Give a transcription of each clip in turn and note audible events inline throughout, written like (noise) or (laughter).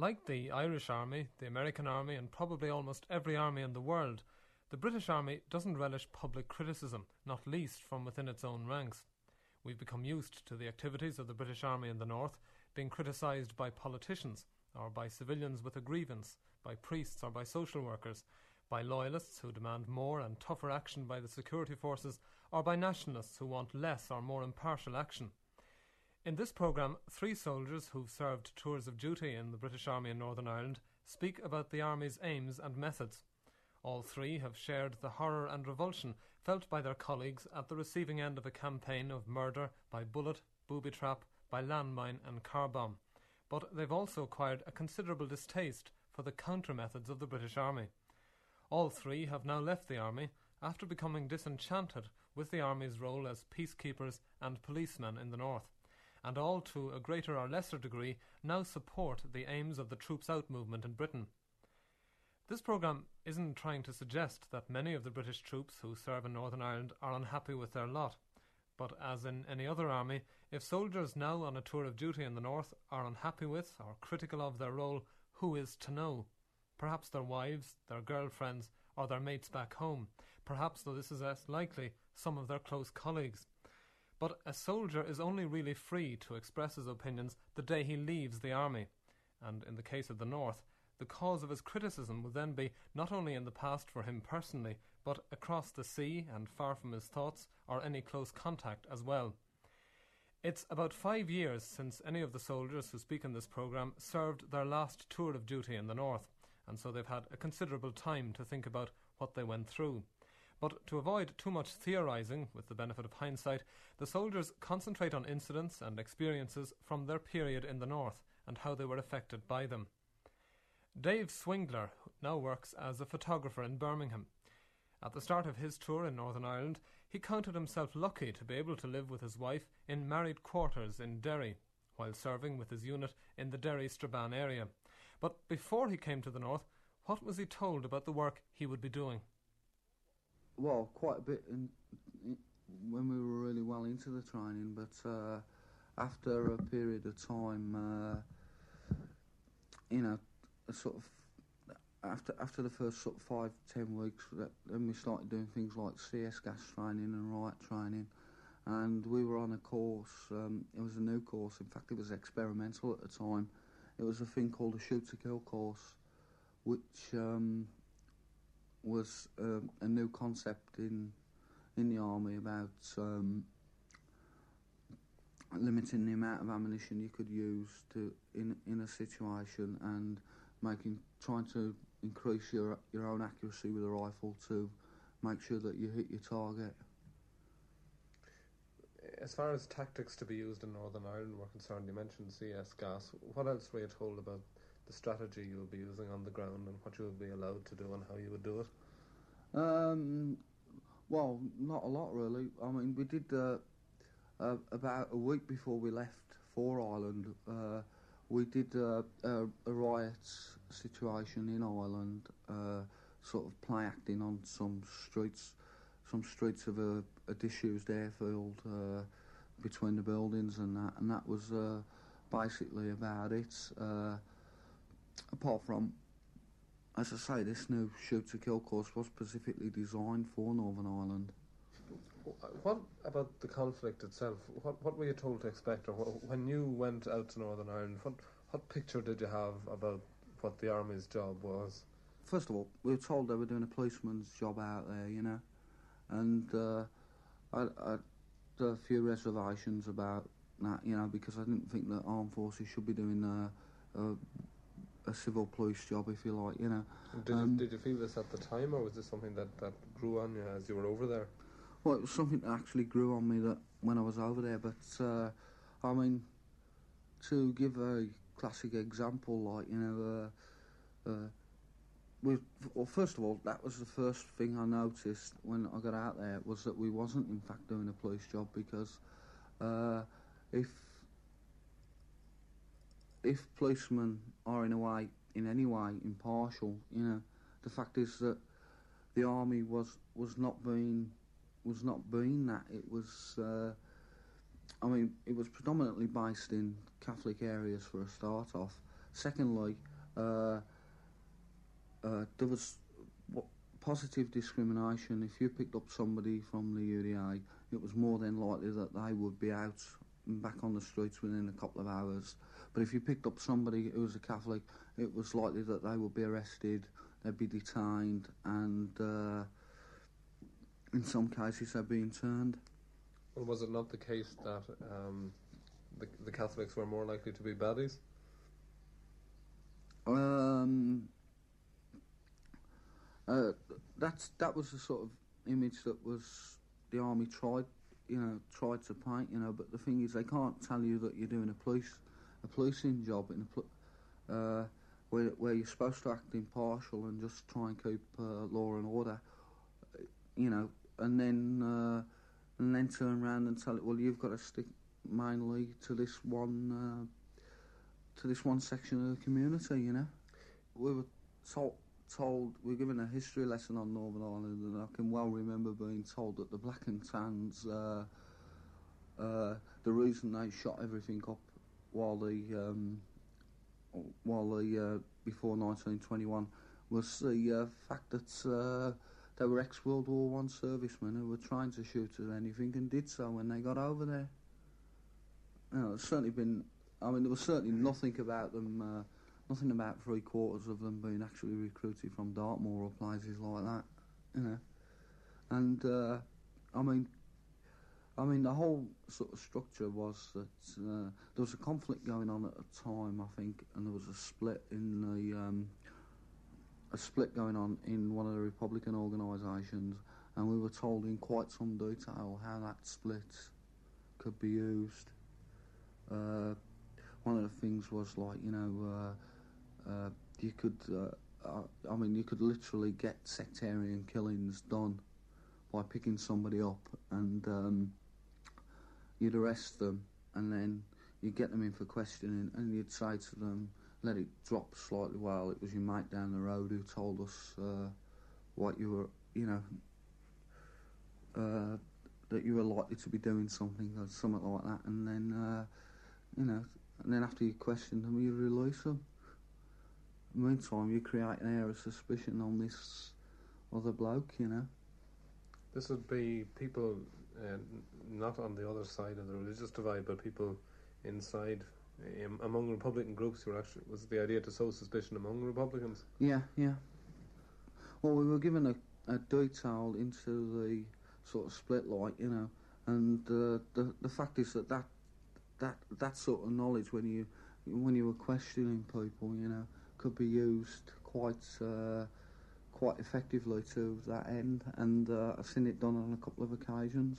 Like the Irish Army, the American Army, and probably almost every army in the world, the British Army doesn't relish public criticism, not least from within its own ranks. We've become used to the activities of the British Army in the North being criticised by politicians, or by civilians with a grievance, by priests or by social workers, by loyalists who demand more and tougher action by the security forces, or by nationalists who want less or more impartial action. In this programme, three soldiers who've served tours of duty in the British Army in Northern Ireland speak about the Army's aims and methods. All three have shared the horror and revulsion felt by their colleagues at the receiving end of a campaign of murder by bullet, booby trap, by landmine, and car bomb. But they've also acquired a considerable distaste for the counter methods of the British Army. All three have now left the Army after becoming disenchanted with the Army's role as peacekeepers and policemen in the North, and all to a greater or lesser degree now support the aims of the Troops Out movement in Britain. This programme isn't trying to suggest that many of the British troops who serve in Northern Ireland are unhappy with their lot. But as in any other army, if soldiers now on a tour of duty in the North are unhappy with or critical of their role, who is to know? Perhaps their wives, their girlfriends, or their mates back home. Perhaps, though this is less likely, some of their close colleagues. But a soldier is only really free to express his opinions the day he leaves the army. And in the case of the North, the cause of his criticism will then be not only in the past for him personally, but across the sea and far from his thoughts or any close contact as well. It's about five years since any of the soldiers who speak in this programme served their last tour of duty in the North, and so they've had a considerable time to think about what they went through. But to avoid too much theorising, with the benefit of hindsight, the soldiers concentrate on incidents and experiences from their period in the North and how they were affected by them. Dave Swingler now works as a photographer in Birmingham. At the start of his tour in Northern Ireland, he counted himself lucky to be able to live with his wife in married quarters in Derry, while serving with his unit in the Derry Strabane area. But before he came to the North, what was he told about the work he would be doing? Well, quite a bit in, in, when we were really well into the training, but uh, after a period of time, uh, you know, sort of after after the first sort of five ten weeks, then we started doing things like CS gas training and riot training, and we were on a course. Um, it was a new course. In fact, it was experimental at the time. It was a thing called a shoot to kill course, which um, was uh, a new concept in in the army about um, limiting the amount of ammunition you could use to in in a situation and making trying to increase your your own accuracy with a rifle to make sure that you hit your target. As far as tactics to be used in Northern Ireland were concerned, you mentioned CS gas. What else were you told about the strategy you would be using on the ground and what you would be allowed to do and how you would do it? Um, well, not a lot really. I mean, we did uh, uh, about a week before we left for Ireland. Uh, we did uh, a, a, riot situation in Ireland, uh, sort of play acting on some streets, some streets of a, a disused airfield uh, between the buildings and that, and that was basically about it. Uh, apart from, as I say, this new shoot to kill course was specifically designed for Northern Ireland. What about the conflict itself? What what were you told to expect, or when you went out to Northern Ireland? What what picture did you have about what the army's job was? First of all, we were told they were doing a policeman's job out there, you know, and uh, I, I had a few reservations about that, you know, because I didn't think that armed forces should be doing a, a, a civil police job, if you like, you know. Did, um, you, did you feel this at the time, or was this something that, that grew on you as you were over there? Well, it was something that actually grew on me that when I was over there. But uh, I mean, to give a classic example, like you know, uh, uh, we well, first of all, that was the first thing I noticed when I got out there was that we wasn't in fact doing a police job because uh, if if policemen are in a way, in any way, impartial, you know, the fact is that the army was was not being was not being that. It was, uh, I mean, it was predominantly based in Catholic areas for a start off. secondly, uh, uh, there was w- positive discrimination. If you picked up somebody from the UDA, it was more than likely that they would be out and back on the streets within a couple of hours. But if you picked up somebody who was a Catholic, it was likely that they would be arrested, they'd be detained, and uh, in some cases they'd be interned. Well, was it not the case that um, the, the Catholics were more likely to be baddies? Um, uh, that's that was the sort of image that was the army tried, you know, tried to paint, you know. But the thing is, they can't tell you that you're doing a police policing job in uh, where where you're supposed to act impartial and just try and keep uh, law and order, you know, and then uh, and then turn around and tell it, well, you've got to stick mainly to this one uh, to this one section of the community, you know. We were told, told we were given a history lesson on Northern Ireland, and I can well remember being told that the Black and Tans, uh, uh, the reason they shot everything up while the um, while the uh, before 1921 was the uh, fact that uh, they were ex World War One servicemen who were trying to shoot at anything and did so when they got over there. You know, it's certainly been. I mean, there was certainly nothing about them. Uh, nothing about three quarters of them being actually recruited from Dartmoor or places like that. You know, and uh, I mean, I mean, the whole sort of structure was that uh, there was a conflict going on at the time, I think, and there was a split in the um, a split going on in one of the Republican organisations, and we were told in quite some detail how that split could be used. Uh, one of the things was like, you know, uh, uh, you could, uh, I mean, you could literally get sectarian killings done by picking somebody up and um, you'd arrest them and then you'd get them in for questioning and you'd say to them, let it drop slightly. Well, it was your mate down the road who told us uh, what you were, you know, uh, that you were likely to be doing something or something like that. And then, uh, you know, and then after you question them, you release them. In the meantime, you create an air of suspicion on this other bloke, you know. This would be people not on the other side of the religious divide, but people inside um, among Republican groups who were actually was the idea to sow suspicion among Republicans. Yeah, yeah. Well, we were given a, a detail into the sort of split light, you know, and uh, the the fact is that that that that sort of knowledge when you when you were questioning people, you know, could be used quite uh, quite effectively to that end, and uh, I've seen it done on a couple of occasions.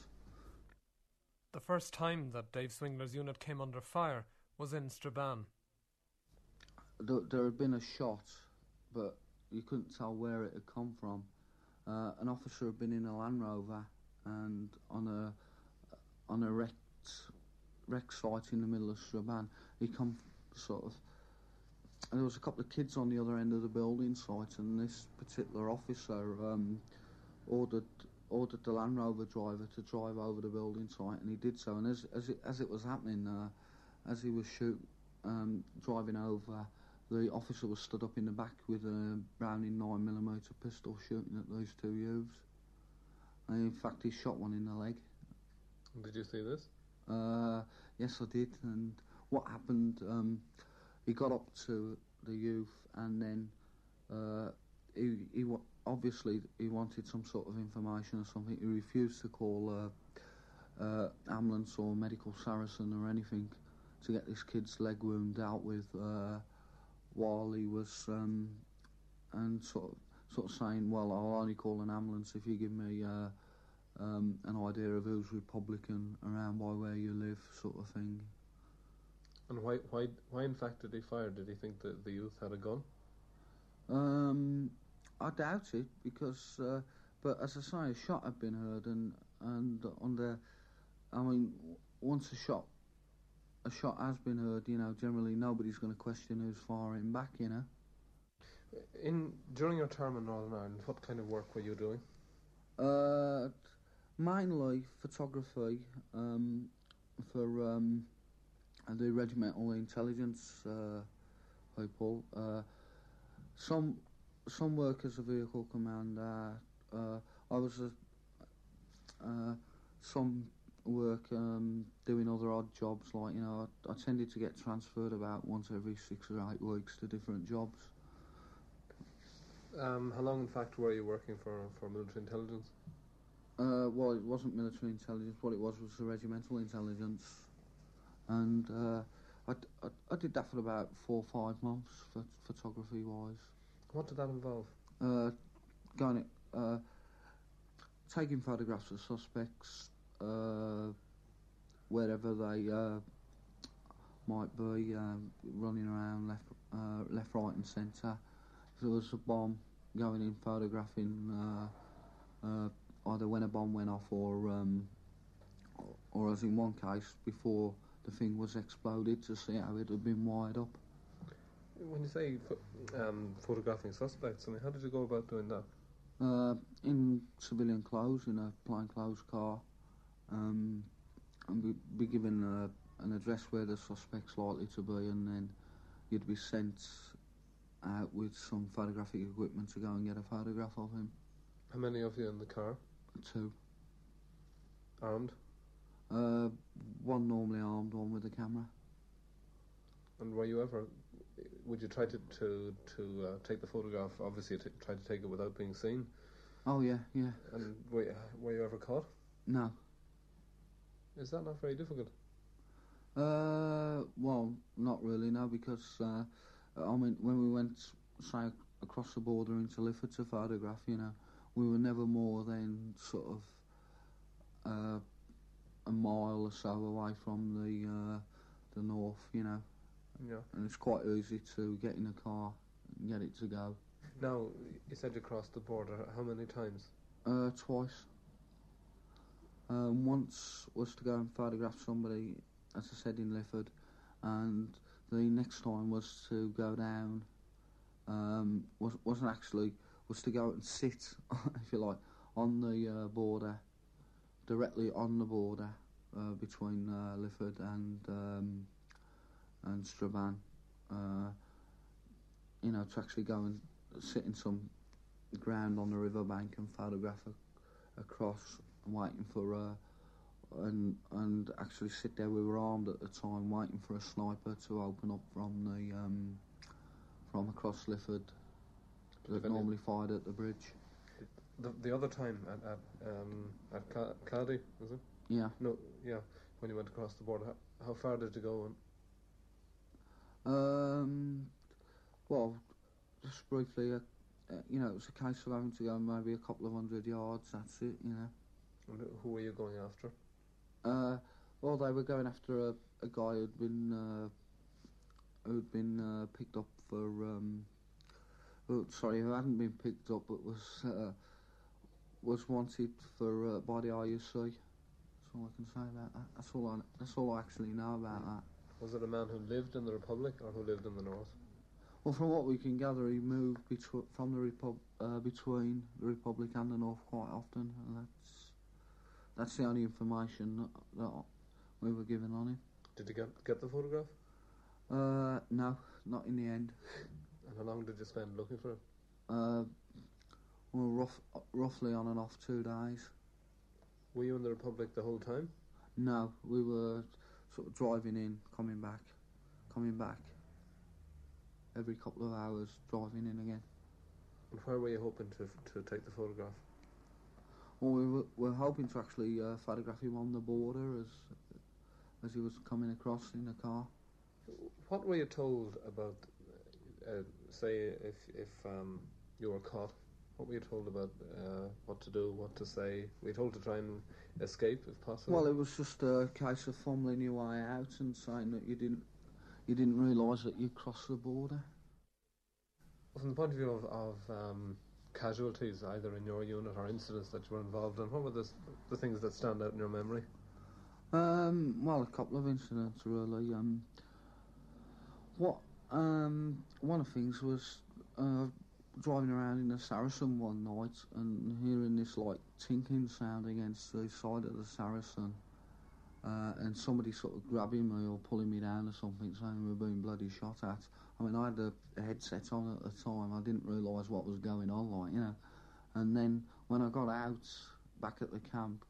The first time that Dave Swingler's unit came under fire was in Strabane. There, there had been a shot, but you couldn't tell where it had come from. Uh, an officer had been in a Land Rover and on a on a wrecked wreck site in the middle of Strabane. He come sort of. And there was a couple of kids on the other end of the building site, and this particular officer um, ordered ordered the Land Rover driver to drive over the building site, and he did so. And as as it, as it was happening, uh, as he was shoot um, driving over, the officer was stood up in the back with a Browning nine millimeter pistol, shooting at those two youths. And in fact, he shot one in the leg. Did you see this? Uh, yes, I did. And what happened? Um, he got up to the youth, and then uh, he, he obviously he wanted some sort of information or something. He refused to call uh, uh, ambulance or medical Saracen or anything to get this kid's leg wound dealt with uh, while he was um, and sort of sort of saying, well, I'll only call an ambulance if you give me. Uh, um, an idea of who's Republican around by where you live, sort of thing. And why, why, why in fact did he fire? Did he think that the youth had a gun? Um, I doubt it because, uh, but as I say, a shot had been heard, and and on the, I mean, once a shot, a shot has been heard, you know, generally nobody's going to question who's firing back, you know. In during your term in Northern Ireland, what kind of work were you doing? Uh, mainly photography um, for um, the regimental intelligence uh, people. Uh, some some work as a vehicle commander. Uh, I was a, uh, some work um, doing other odd jobs. Like you know, I, I tended to get transferred about once every six or eight weeks to different jobs. Um, how long, in fact, were you working for, for military intelligence? Uh, well, it wasn't military intelligence. What it was was the regimental intelligence, and uh, I, I, I did that for about four or five months, ph- photography wise. What did that involve? Uh, going, uh, taking photographs of suspects uh, wherever they uh, might be, um, running around left, uh, left, right, and centre. If there was a bomb, going in photographing uh, uh, either when a bomb went off or, um, or as in one case before the thing was exploded to see how it had been wired up. When you say um, photographing suspects, I mean, how did you go about doing that? Uh, in civilian clothes, in a plain clothes car, um, and be, be given a, an address where the suspect's likely to be, and then you'd be sent out with some photographic equipment to go and get a photograph of him. How many of you in the car? Two. Armed? Uh, one normally armed, one with a camera. And were you ever? Would you try to to to uh, take the photograph? Obviously, t- try to take it without being seen. Oh yeah, yeah. And were you, were you ever caught? No. Is that not very difficult? Uh, well, not really, no, because uh, I mean, when we went, say, across the border into Lifford to photograph, you know, we were never more than sort of uh, a mile or so away from the uh, the north, you know, Yeah. and it's quite easy to get in a car and get it to go. Now you said you crossed the border. How many times? Uh, twice. Um, once was to go and photograph somebody, as I said, in Lifford, and the next time was to go down. Um, was wasn't actually was to go and sit, (laughs) if you like, on the uh, border, directly on the border uh, between uh, Lifford and um, and Strabane. Uh, you know, to actually go and sit in some ground on the riverbank and photograph a, across, waiting for uh, and and actually sit there. We were armed at the time, waiting for a sniper to open up from the um, from across Lifford that normally fired at the bridge. The the other time at at um, at Cla- Clady, was it? Yeah. No, yeah. When you went across the border, how, how far did you go? And Um, well, just briefly, uh, uh, you know, it was a case of having to go maybe a couple of hundred yards. That's it, you know. and who were you going after? Uh, well, they were going after a, a guy who'd been uh, who'd been uh, picked up for um, sorry, who hadn't been picked up but was uh, was wanted for uh, by the RUC. That's all I can say about that. That's all I that's all I actually know about that. Was it a man who lived in the Republic or who lived in the North? Well, from what we can gather, he moved from the Repub- uh, between the Republic and the North quite often, and that's that's the only information that, that we were given on him. Did you get get the photograph? Uh, no, not in the end. And how long did you spend looking for it? Uh, well, rough, roughly on and off two days. Were you in the Republic the whole time? No, we were sort of driving in, coming back, coming back. Every couple of hours, driving in again. And where were you hoping to to take the photograph? Well, we were, we were hoping to actually uh, photograph him on the border as as he was coming across in a car. What were you told about, uh, say, if if um, you were caught? What were you told about uh, what to do, what to say? Were you told to try and escape if possible? Well, it was just a case of fumbling your way out and saying that you didn't you didn't realise that you'd crossed the border. From the point of view of, of um, casualties, either in your unit or incidents that you were involved in, what were the, the things that stand out in your memory? Um, well, a couple of incidents really. Um, what um, one of the things was uh, driving around in a Saracen one night and hearing this like tinking sound against the side of the Saracen, uh, and somebody sort of grabbing me or pulling me down or something, saying we we're being bloody shot at. I mean, I had a, a headset on at the time. I didn't realise what was going on, like you know. And then when I got out back at the camp,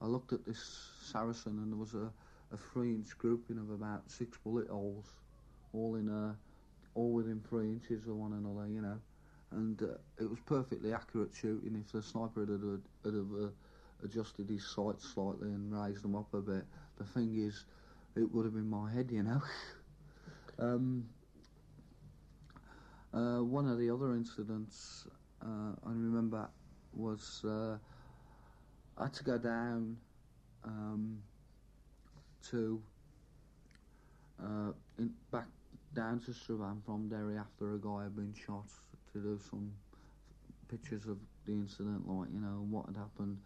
I looked at this Saracen, and there was a, a three-inch grouping of about six bullet holes, all in a, all within three inches of one another, you know. And uh, it was perfectly accurate shooting. If the sniper had, had, had uh, adjusted his sights slightly and raised them up a bit, the thing is, it would have been my head, you know. (laughs) um, uh, one of the other incidents uh, I remember was uh, I had to go down um, to uh, in, back down to Strabane from Derry after a guy had been shot do some pictures of the incident, like you know what had happened,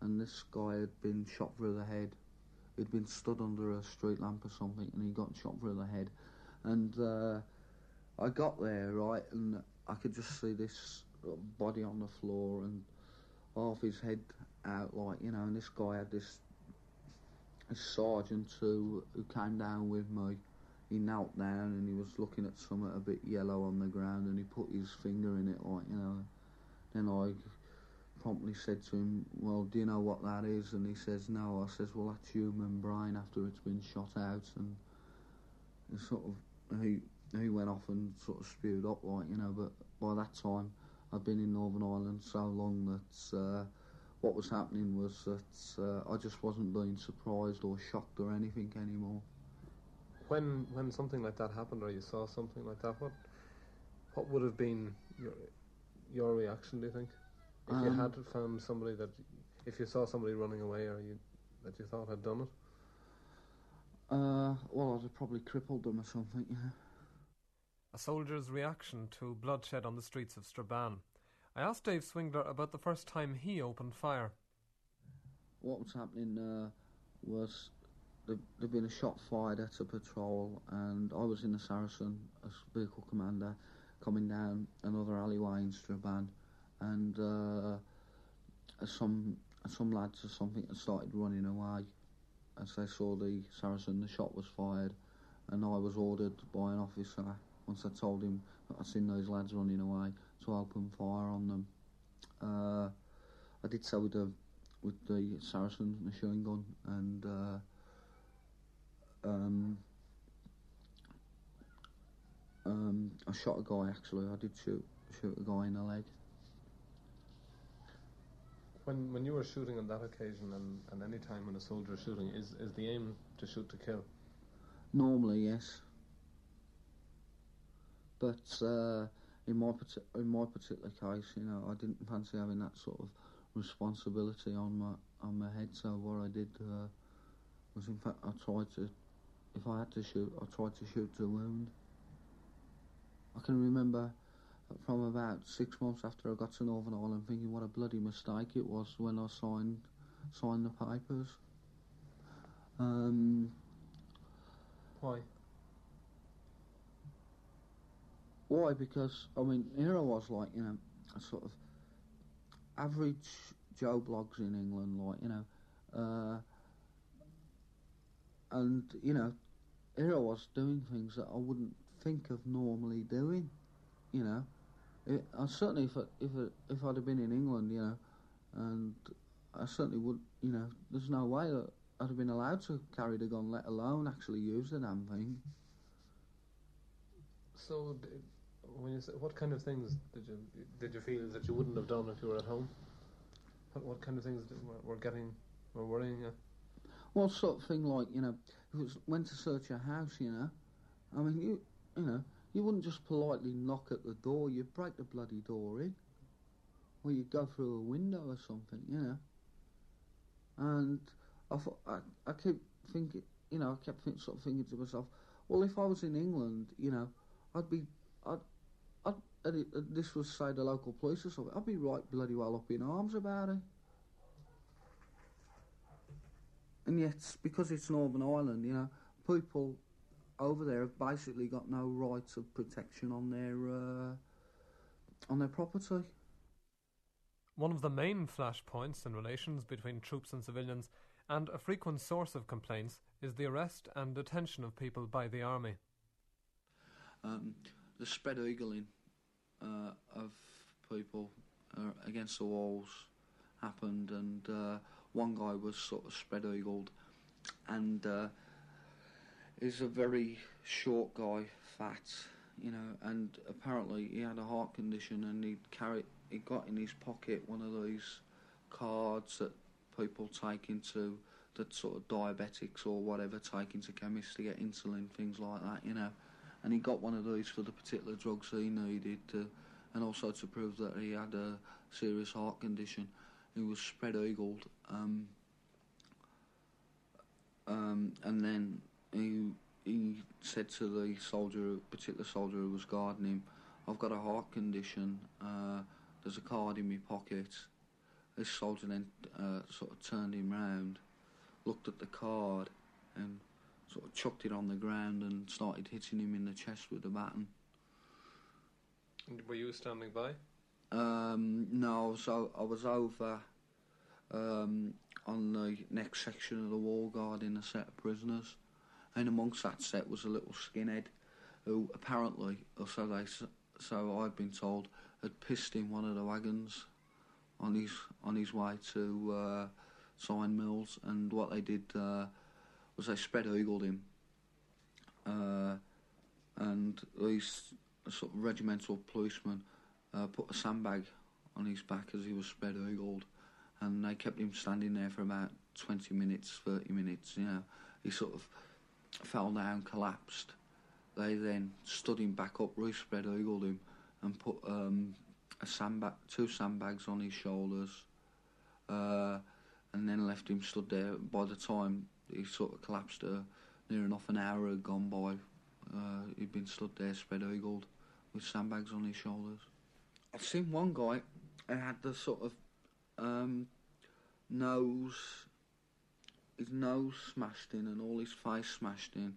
and this guy had been shot through the head. He'd been stood under a street lamp or something, and he got shot through the head. And uh, I got there right, and I could just see this body on the floor and half his head out, like you know. And this guy had this, this sergeant who who came down with me. He knelt down and he was looking at something a bit yellow on the ground, and he put his finger in it, like you know. Then I promptly said to him, "Well, do you know what that is?" And he says, "No." I says, "Well, that's human brain after it's been shot out." And he sort of he he went off and sort of spewed up, like you know. But by that time, I'd been in Northern Ireland so long that uh, what was happening was that uh, I just wasn't being surprised or shocked or anything anymore. When when something like that happened, or you saw something like that, what what would have been your your reaction? Do you think if um, you had found somebody that if you saw somebody running away, or you that you thought had done it? Uh, well, I'd have probably crippled them or something. Yeah a soldier's reaction to bloodshed on the streets of Strabane. I asked Dave Swingler about the first time he opened fire. What was happening uh, was there'd been a shot fired at a patrol, and I was in the Saracen as vehicle commander, coming down another alleyway in Strabane, and uh, some some lads or something had started running away as they saw the Saracen. The shot was fired, and I was ordered by an officer once I told him that I'd seen those lads running away to open fire on them. Uh, I did so with the with the Saracen machine gun and uh, um, um, I shot a guy actually. I did shoot shoot a guy in the leg. When when you were shooting on that occasion and, and any time when a soldier is shooting, is, is the aim to shoot to kill? Normally, yes. But uh, in my in my particular case, you know, I didn't fancy having that sort of responsibility on my on my head. So what I did uh, was, in fact, I tried to, if I had to shoot, I tried to shoot to wound. I can remember from about six months after I got to Northern Ireland, thinking what a bloody mistake it was when I signed signed the papers. Um, Why? Why? Because I mean, here I was like you know, a sort of average Joe Bloggs in England, like you know, uh, and you know, here I was doing things that I wouldn't think of normally doing, you know. It, I certainly, if I, if I, if I'd have been in England, you know, and I certainly would, you know, there's no way that I'd have been allowed to carry the gun, let alone actually use the damn thing. So, when you say, what kind of things did you did you feel that you wouldn't have done if you were at home? What, what kind of things were, were getting were worrying you? Well, sort of thing like you know, if it was went to search a house, you know, I mean you you know you wouldn't just politely knock at the door. You'd break the bloody door in, or you'd go through a window or something, you know. And I thought I I keep thinking, you know, I kept think, sort of thinking to myself, well, if I was in England, you know, I'd be I'd and it, and uh, this was say the local police or something, I'd be right bloody well up in arms about it. And yet, because it's Northern Ireland, you know, people over there have basically got no rights of protection on their uh, on their property. One of the main flashpoints in relations between troops and civilians, and a frequent source of complaints, is the arrest and detention of people by the army. um, the spread eagling uh, of people uh, against the walls happened, and uh, one guy was sort of spread eagled, and uh, he's a very short guy, fat, you know, and apparently he had a heart condition, and he carried, he got in his pocket one of these cards that people take into that sort of diabetics or whatever take into chemists to get insulin, things like that, you know. And he got one of these for the particular drugs he needed to, and also to prove that he had a serious heart condition. He was spread eagled, um, um, and then he he said to the soldier, particular soldier who was guarding him, "I've got a heart condition. Uh, there's a card in my pocket." This soldier then uh, sort of turned him round, looked at the card, and sort of chucked it on the ground and started hitting him in the chest with the baton. And Were you standing by? Um, no, so I was over um, on the next section of the wall guarding a set of prisoners, and amongst that set was a little skinhead who apparently, or so they, so I've been told, had pissed in one of the wagons on his on his way to uh, Sion Mills, and what they did uh, was they spread eagled him, uh, and these sort of regimental policemen uh, put a sandbag on his back as he was spread eagled, and they kept him standing there for about 20 minutes, 30 minutes. You know, he sort of fell down, collapsed. They then stood him back up, re spread eagled him, and put um, a sandbag, two sandbags on his shoulders, uh, and then left him stood there. By the time he sort of collapsed, uh, near enough an hour had gone by. Uh, he'd been stood there, spread eagled, with sandbags on his shoulders. I've seen one guy who had the sort of um, nose, his nose smashed in and all his face smashed in,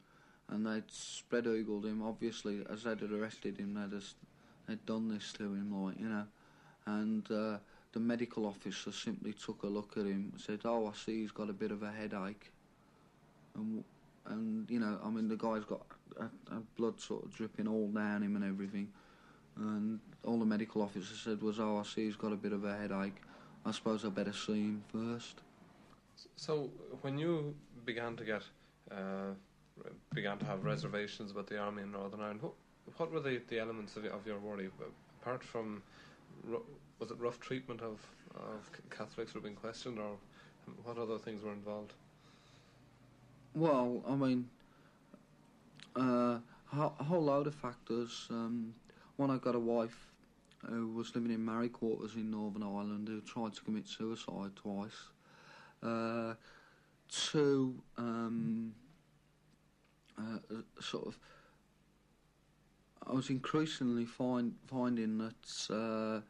and they'd spread eagled him. Obviously, as they'd arrested him, they'd just, they'd done this to him, like you know, and uh, the medical officer simply took a look at him and said, "Oh, I see he's got a bit of a headache," and and you know, I mean, the guy's got a, a blood sort of dripping all down him and everything. And all the medical officer said was, "Oh, I see he's got a bit of a headache. I suppose I better see him first. So when you began to get uh, began to have reservations about the army in Northern Ireland, what, what were the, the elements of, of your worry apart from was it rough treatment of of Catholics who were being questioned, or what other things were involved? Well, I mean, uh, a whole load of factors. Um, one, I got a wife who was living in married quarters in Northern Ireland who tried to commit suicide twice. Uh, two, um, uh, sort of, I was increasingly find, finding that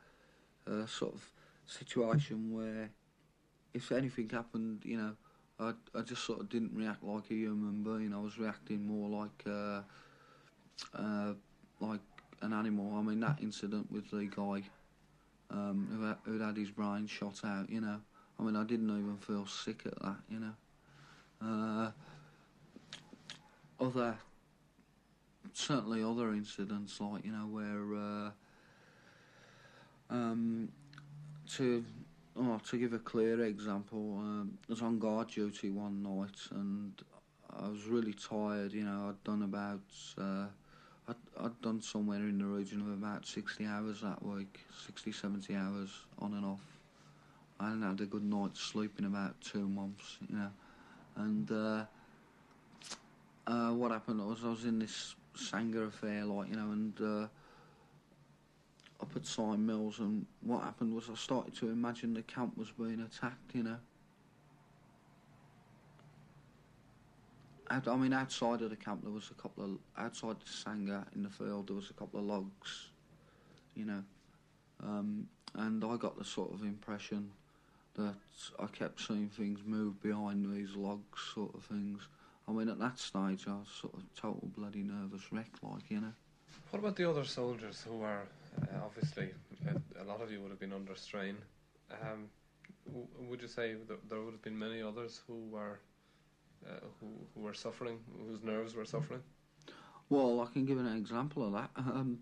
uh, sort of situation where if anything happened, you know, I, I just sort of didn't react like a human being. I was reacting more like uh, uh, like an animal. I mean, that incident with the guy um, who had, who'd had his brain shot out. You know, I mean, I didn't even feel sick at that. You know, uh, other certainly other incidents like you know where uh, um, to Oh, to give a clear example, um, I was on guard duty one night and I was really tired. You know, I'd done about, uh, I'd, I'd done somewhere in the region of about 60 hours that week, 60, 70 hours on and off. I hadn't had a good night's sleep in about two months, you know. And uh, uh, what happened was I was in this Sanger affair, like, you know, and uh, up at Sion Mills, and what happened was I started to imagine the camp was being attacked, you know. Out, I mean, outside of the camp, there was a couple of outside the Sanger in the field. There was a couple of logs, you know, um, and I got the sort of impression that I kept seeing things move behind these logs, sort of things. I mean, at that stage, I was sort of total bloody nervous wreck, like you know. What about the other soldiers who are uh, obviously a lot of you would have been under strain? Um, w- would you say that there would have been many others who were uh, who who were suffering, whose nerves were suffering? Well, I can give an example of that. (laughs) Um,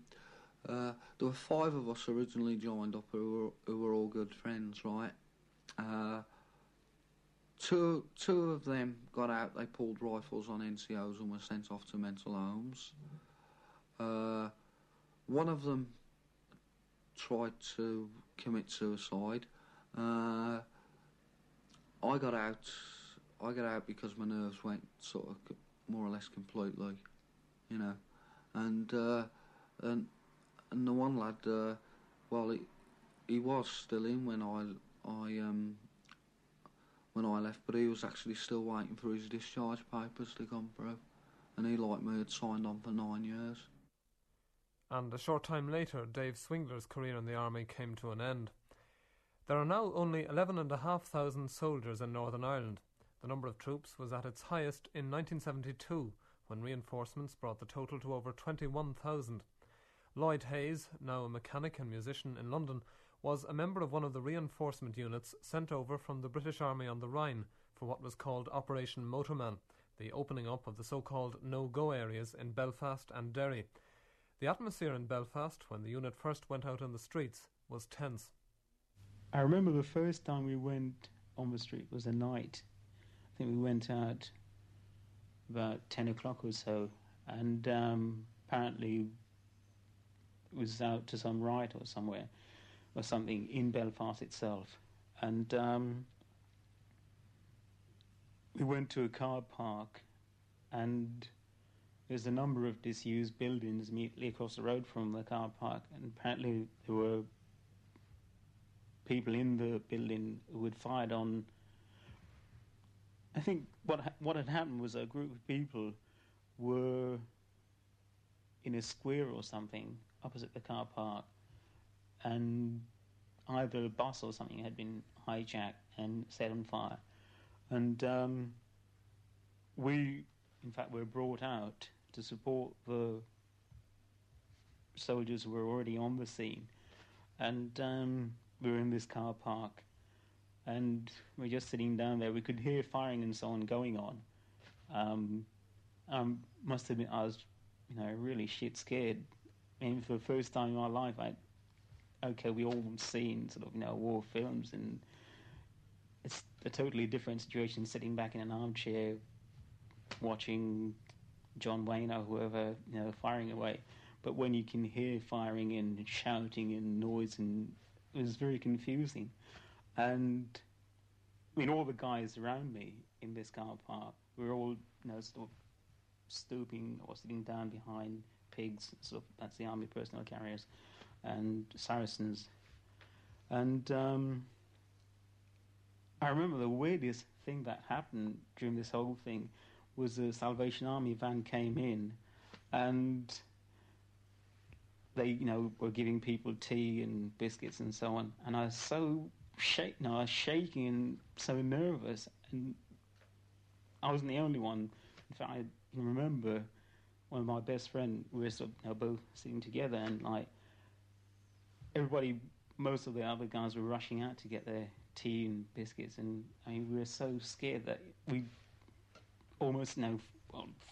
uh, there were five of us originally joined up who were, who were all good friends, right? Uh, two two of them got out. They pulled rifles on NCOs and were sent off to mental homes. Uh, one of them tried to commit suicide. Uh, I got out. I got out because my nerves went sort of more or less completely, you know, and uh, and and the one lad, uh, well, he he was still in when I I um when I left, but he was actually still waiting for his discharge papers to come through, and he like me had signed on for nine years. And a short time later, Dave Swingler's career in the army came to an end. There are now only 11,500 soldiers in Northern Ireland. The number of troops was at its highest in 1972, when reinforcements brought the total to over 21,000. Lloyd Hayes, now a mechanic and musician in London, was a member of one of the reinforcement units sent over from the British Army on the Rhine for what was called Operation Motorman, the opening up of the so called no go areas in Belfast and Derry. The atmosphere in Belfast, when the unit first went out on the streets, was tense. I remember the first time we went on the street was a night. Think we went out about 10 o'clock or so, and um, apparently was out to some riot or somewhere or something in Belfast itself. And um, we went to a car park, and there's a number of disused buildings immediately across the road from the car park, and apparently there were people in the building who had fired on. I think what ha- what had happened was a group of people were in a square or something opposite the car park, and either a bus or something had been hijacked and set on fire, and um, we, in fact, were brought out to support the soldiers who were already on the scene, and um, we were in this car park, and we are just sitting down there. We could hear firing and so on going on. Um, um, must admit, I was, you know, really shit scared. I mean, for the first time in my life, I, okay, we all seen sort of, you know, war films, and it's a totally different situation sitting back in an armchair, watching John Wayne or whoever, you know, firing away. But when you can hear firing and shouting and noise, and it was very confusing. And I mean, all the guys around me in this car park were all, you know, sort of stooping or sitting down behind pigs. Sort of that's the army personnel carriers and Saracens. And um, I remember the weirdest thing that happened during this whole thing was the Salvation Army van came in, and they, you know, were giving people tea and biscuits and so on. And I was so shaking, I was shaking and so nervous, and I wasn't the only one. In fact, I remember one of my best friend. We were sort of, you know, both sitting together, and like everybody, most of the other guys were rushing out to get their tea and biscuits, and I mean, we were so scared that we almost you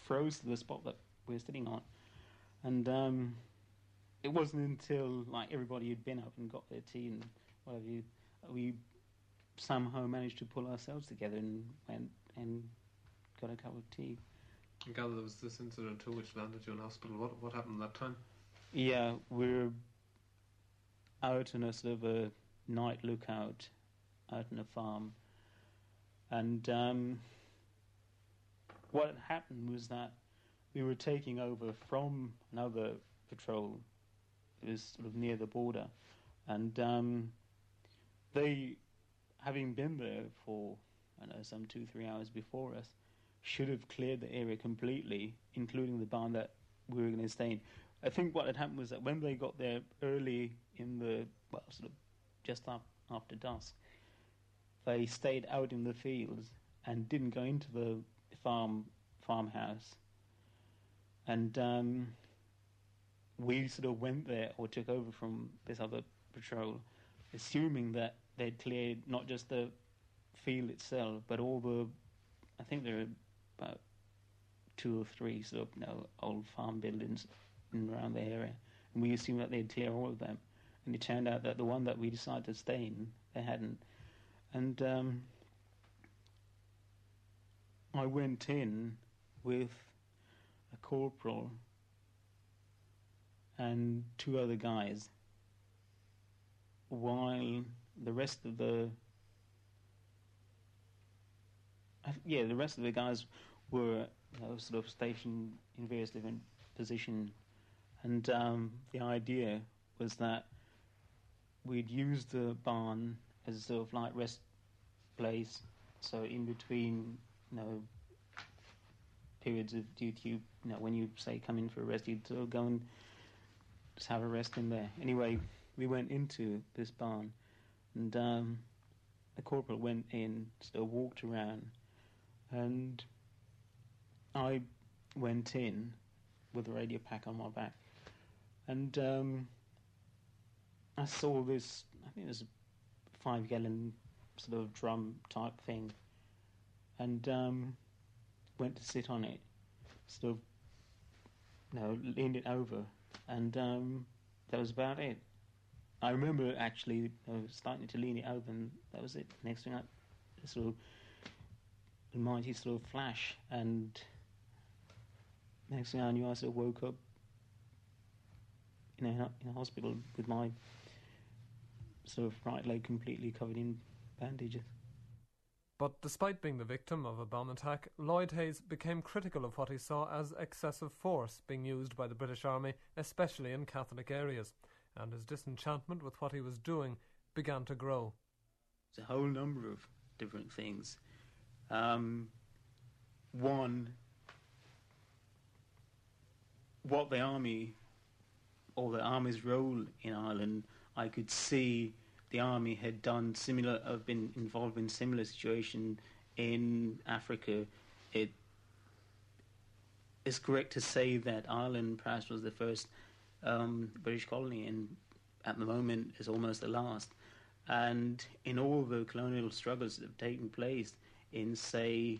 froze to the spot that we were sitting on, and um, it wasn't until like everybody had been up and got their tea and whatever you, we somehow managed to pull ourselves together and went and got a cup of tea. I gather there was this incident too which landed you in hospital. What what happened that time? Yeah, we're out on a sort of a night lookout out on a farm, and um, what happened was that we were taking over from another patrol. It was sort of near the border, and um, they, having been there for I know some two three hours before us, should have cleared the area completely, including the barn that we were going to stay in. I think what had happened was that when they got there early in the well, sort of just up after dusk, they stayed out in the fields and didn't go into the farm farmhouse. And um, we sort of went there or took over from this other patrol, assuming that they'd cleared not just the field itself, but all the. I think there were about two or three sort of you know, old farm buildings in around the area, and we assumed that they'd clear all of them. And it turned out that the one that we decided to stay in, they hadn't. And um, I went in with a corporal and two other guys, while the rest of the yeah, the rest of the guys were you know, sort of stationed in various different positions, and um, the idea was that we'd use the barn as a sort of like rest place. So in between, you know, periods of duty, you know, when you say come in for a rest, you'd sort of go and just have a rest in there. Anyway, we went into this barn, and um, the corporal went in, of walked around, and I went in with a radio pack on my back, and um, I saw this. I think it was a five-gallon sort of drum type thing, and um, went to sit on it, sort of, you know, leaned it over, and um, that was about it. I remember actually starting to lean it over, and that was it. Next thing I sort of a mighty sort of flash, and next thing I knew, I sort of woke up, you know, in a hospital with my sort of right leg completely covered in bandages. But despite being the victim of a bomb attack, Lloyd Hayes became critical of what he saw as excessive force being used by the British Army, especially in Catholic areas, and his disenchantment with what he was doing began to grow. It's a whole number of different things. Um, one, what the army or the army's role in Ireland, I could see the army had done similar, have been involved in similar situation in Africa. It is correct to say that Ireland perhaps was the first um, British colony, and at the moment is almost the last. And in all the colonial struggles that have taken place in, say,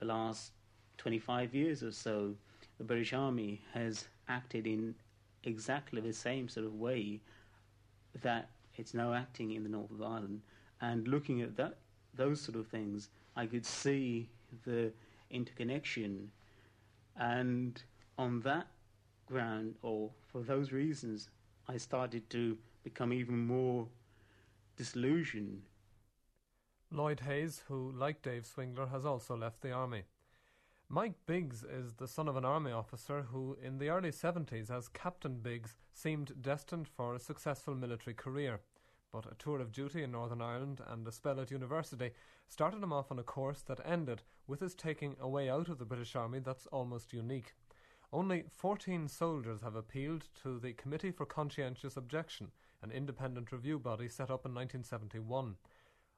the last 25 years or so, the British Army has acted in exactly the same sort of way that it's now acting in the north of Ireland. And looking at that, those sort of things, I could see the interconnection. And on that ground, or for those reasons, I started to become even more disillusioned. Lloyd Hayes, who, like Dave Swingler, has also left the army. Mike Biggs is the son of an army officer who, in the early 70s, as Captain Biggs, seemed destined for a successful military career. But a tour of duty in Northern Ireland and a spell at university started him off on a course that ended with his taking a way out of the British Army that's almost unique. Only 14 soldiers have appealed to the Committee for Conscientious Objection, an independent review body set up in 1971.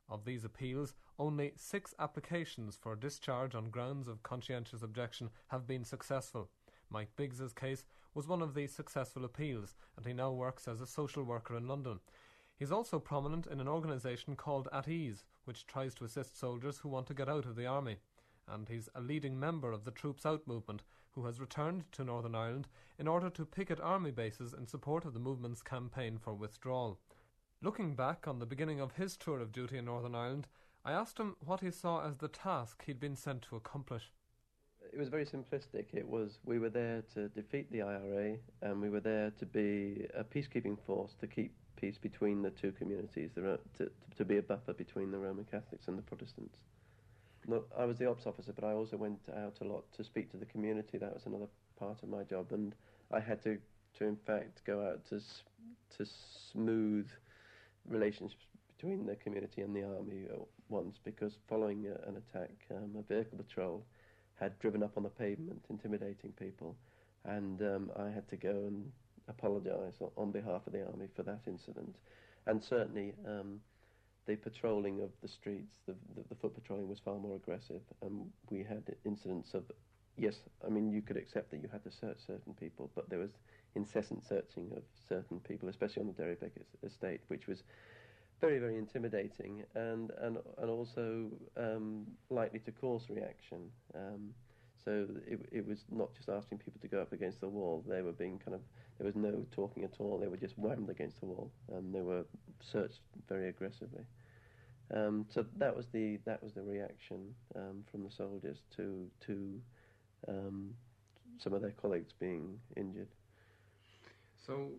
Of these appeals, only six applications for discharge on grounds of conscientious objection have been successful. Mike Biggs's case was one of these successful appeals, and he now works as a social worker in London. He's also prominent in an organisation called At Ease, which tries to assist soldiers who want to get out of the army. And he's a leading member of the Troops Out movement, who has returned to Northern Ireland in order to picket army bases in support of the movement's campaign for withdrawal. Looking back on the beginning of his tour of duty in Northern Ireland, I asked him what he saw as the task he'd been sent to accomplish. It was very simplistic. It was we were there to defeat the IRA, and we were there to be a peacekeeping force to keep peace between the two communities, to, to be a buffer between the Roman Catholics and the Protestants. I was the ops officer, but I also went out a lot to speak to the community. That was another part of my job, and I had to, to in fact, go out to to smooth relationships between the community and the army once because following a, an attack, um, a vehicle patrol had driven up on the pavement, intimidating people, and um, I had to go and apologise on behalf of the army for that incident. And certainly, um, the patrolling of the streets, the, the, the, foot patrolling was far more aggressive. And we had incidents of, yes, I mean, you could accept that you had to search certain people, but there was incessant searching of certain people, especially on the Derrybeg estate, which was very, very intimidating and, and, and also um, likely to cause reaction. Um, So it, it was not just asking people to go up against the wall. They were being kind of there was no talking at all. They were just whammed against the wall, and they were searched very aggressively. Um, so that was the that was the reaction um, from the soldiers to to um, some of their colleagues being injured. So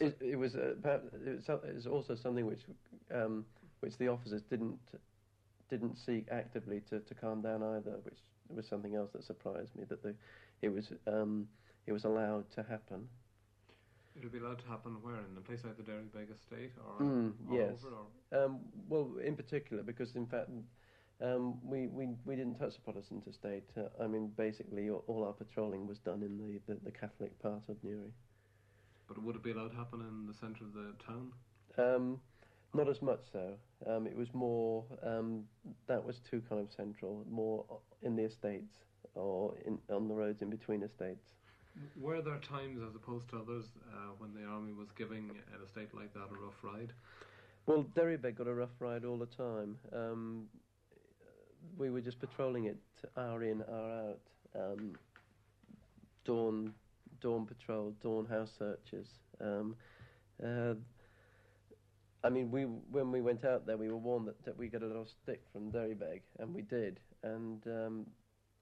It, it was uh, perhaps it was, so- it was also something which um, which the officers didn't didn't seek actively to, to calm down either, which was something else that surprised me that the it was um, it was allowed to happen. It would be allowed to happen where in a place like the Derrybeg estate or Mm, all yes. over or Um, well, in particular, because in fact, um, we, we, we didn't touch the Protestant estate. Uh, I mean, basically, all, all our patrolling was done in the, the, the Catholic part of Newry. but would it be allowed to happen in the centre of the town? Um, not as much so. Um, it was more, um, that was too kind of central, more in the estates or in, on the roads in between estates. Were there times, as opposed to others, uh, when the army was giving an estate like that a rough ride? Well, Derrybeg got a rough ride all the time. Um, we were just patrolling it hour in, hour out. Um, dawn, dawn patrol, dawn house searches. Um, uh, I mean, we when we went out there, we were warned that, that we got a of stick from Derrybeg, and we did. And um,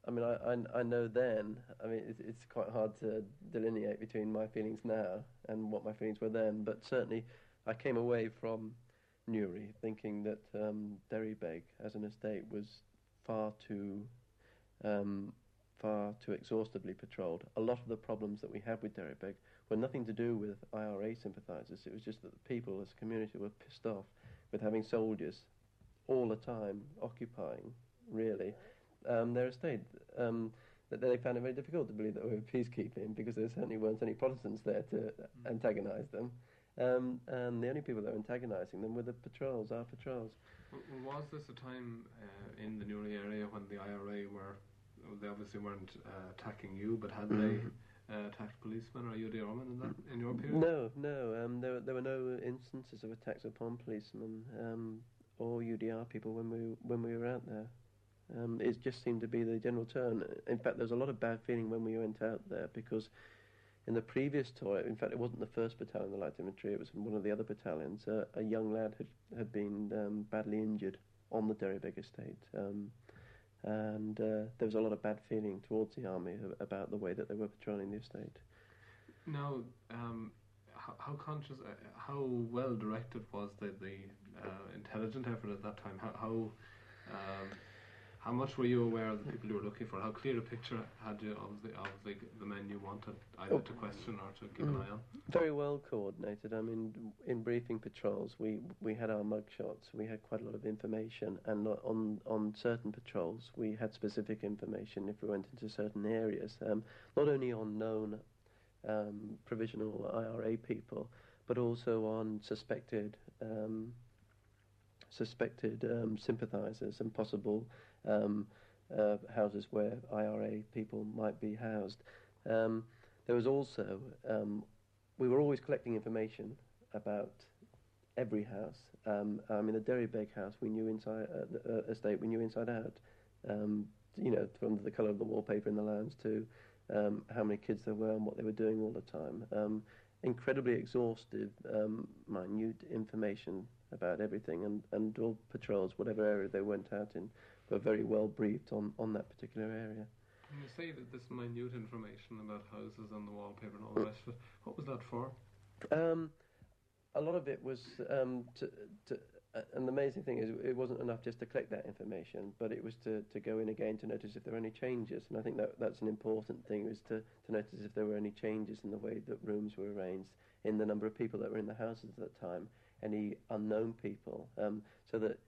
I mean, I, I, I know then. I mean, it's, it's quite hard to delineate between my feelings now and what my feelings were then. But certainly, I came away from Newry thinking that um, Derrybeg as an estate was far too um, far too exhaustively patrolled. A lot of the problems that we had with Derrybeg were nothing to do with IRA sympathisers. It was just that the people as a community were pissed off with having soldiers all the time occupying, really, um, their estate. Um, that they found it very difficult to believe that we were peacekeeping because there certainly weren't any Protestants there to antagonise them. Um, and the only people that were antagonising them were the patrols, our patrols. W- Was this a time uh, in the Newry area when the IRA were, they obviously weren't uh, attacking you, but had they uh, attacked policemen or UDR man in that in your period? No, no, um, there, there were no instances of attacks upon policemen um, or UDR people when we when we were out there. Um, it just seemed to be the general turn. In fact, there was a lot of bad feeling when we went out there because in the previous tour, in fact, it wasn't the first battalion, the light infantry, it was one of the other battalions. Uh, a young lad had had been um, badly injured on the Derrybeg estate. Um, and uh, there was a lot of bad feeling towards the army about the way that they were patrolling the estate. Now, um, how, how conscious, uh, how well directed was the the uh, intelligent effort at that time? How how, um, how much were you aware of the people you were looking for? How clear a picture had you of the of the, the men you wanted either Oh. to question or to keep an Mm. eye on? Very well coordinated. I mean, in briefing patrols, we, we had our mug shots. We had quite a lot of information, and on on certain patrols, we had specific information if we went into certain areas. Um, not only on known um, provisional IRA people, but also on suspected um, suspected um, sympathisers and possible um, uh, houses where IRA people might be housed. Um, there was also um, we were always collecting information about every house. Um, I mean, the Derrybeg house, we knew inside uh, the uh, estate, we knew inside out. Um, you know, from the colour of the wallpaper in the lounge to how many kids there were and what they were doing all the time. Incredibly exhaustive, um, minute information about everything, and, and all patrols, whatever area they went out in, were very well briefed on, on that particular area. When you say that this minute information about houses and the wallpaper and all the rest of it, what was that for? Um, a lot of it was um, to, to, uh, and the amazing thing is it wasn't enough just to collect that information, but it was to, to go in again to notice if there were any changes. And I think that that's an important thing is to, to notice if there were any changes in the way that rooms were arranged, in the number of people that were in the houses at that time, any unknown people, um, so that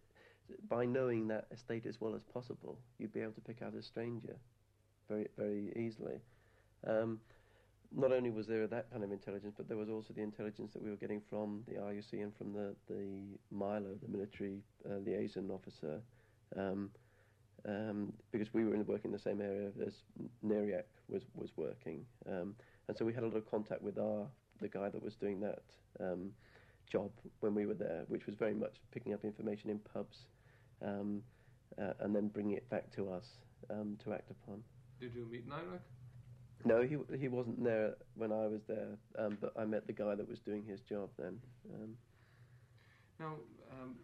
by knowing that estate as well as possible, you'd be able to pick out a stranger very very easily. Um, not only was there that kind of intelligence, but there was also the intelligence that we were getting from the RUC and from the, the Milo, the military uh, liaison officer, um, um, because we were working in the same area as Nairac was, was working. Um, and so we had a lot of contact with our the guy that was doing that um, job when we were there, which was very much picking up information in pubs um, uh, and then bringing it back to us um, to act upon. Did you meet Nairac? No, he he wasn't there when I was there, um, but I met the guy that was doing his job then. Um, Now, um,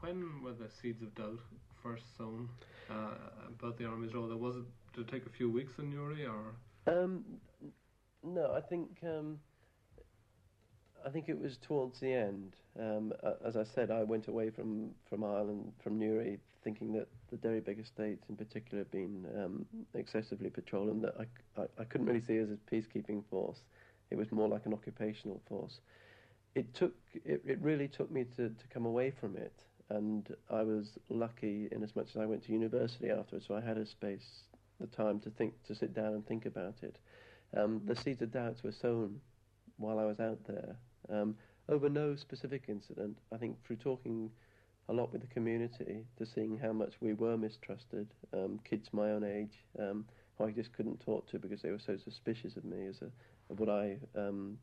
when were the seeds of doubt first sown uh, about the army's role? Was it did it take a few weeks in Newry, or Um, no, I think um, I think it was towards the end. Um, as I said, I went away from, from Ireland, from Newry, thinking that the Derrybeg Estates in particular had been um, excessively patrolled and that I couldn't really see it as a peacekeeping force. It was more like an occupational force. It took it, it really took me to, to come away from it, and I was lucky in as much as I went to university afterwards, so I had a space, the time to think, to sit down and think about it. Um, the seeds of doubts were sown while I was out there um, over no specific incident. I think through talking a lot with the community, to seeing how much we were mistrusted, um, kids my own age, um, who I just couldn't talk to because they were so suspicious of me as a of what I um,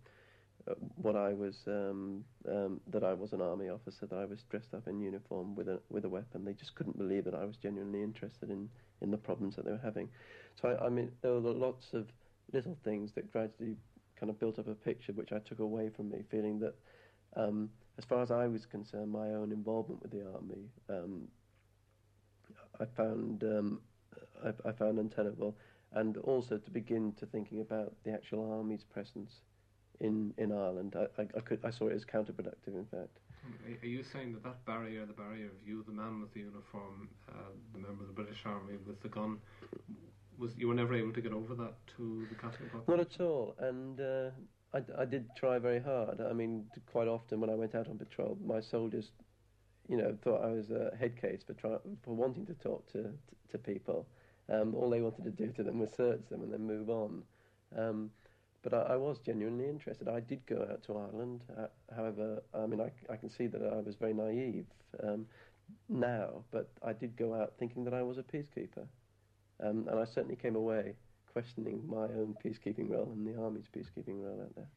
uh, what I was um, um, that I was an army officer, that I was dressed up in uniform with a with a weapon. They just couldn't believe that I was genuinely interested in in the problems that they were having. So I, I mean, there were lots of little things that gradually kind of built up a picture which I took away from me, feeling that, um, as far as I was concerned, my own involvement with the army, um, I found um, I, I found untenable, and also to begin to thinking about the actual army's presence in in Ireland. I, I, I could I saw it as counterproductive, in fact. are you saying that that barrier, the barrier of you, the man with the uniform, uh, the member of the British Army with the gun, was you were never able to get over that to the Catholic population? Not at all. And uh, I, I did try very hard. I mean, quite often when I went out on patrol, my soldiers, you know, thought I was a head case for try, for wanting to talk to to, to people. Um, all they wanted to do to them was search them and then move on. Um, but I, I was genuinely interested. I did go out to Ireland. Uh, however, I mean, I, I can see that I was very naive um, now, but I did go out thinking that I was a peacekeeper. Um, and I certainly came away questioning my own peacekeeping role and the army's peacekeeping role out there.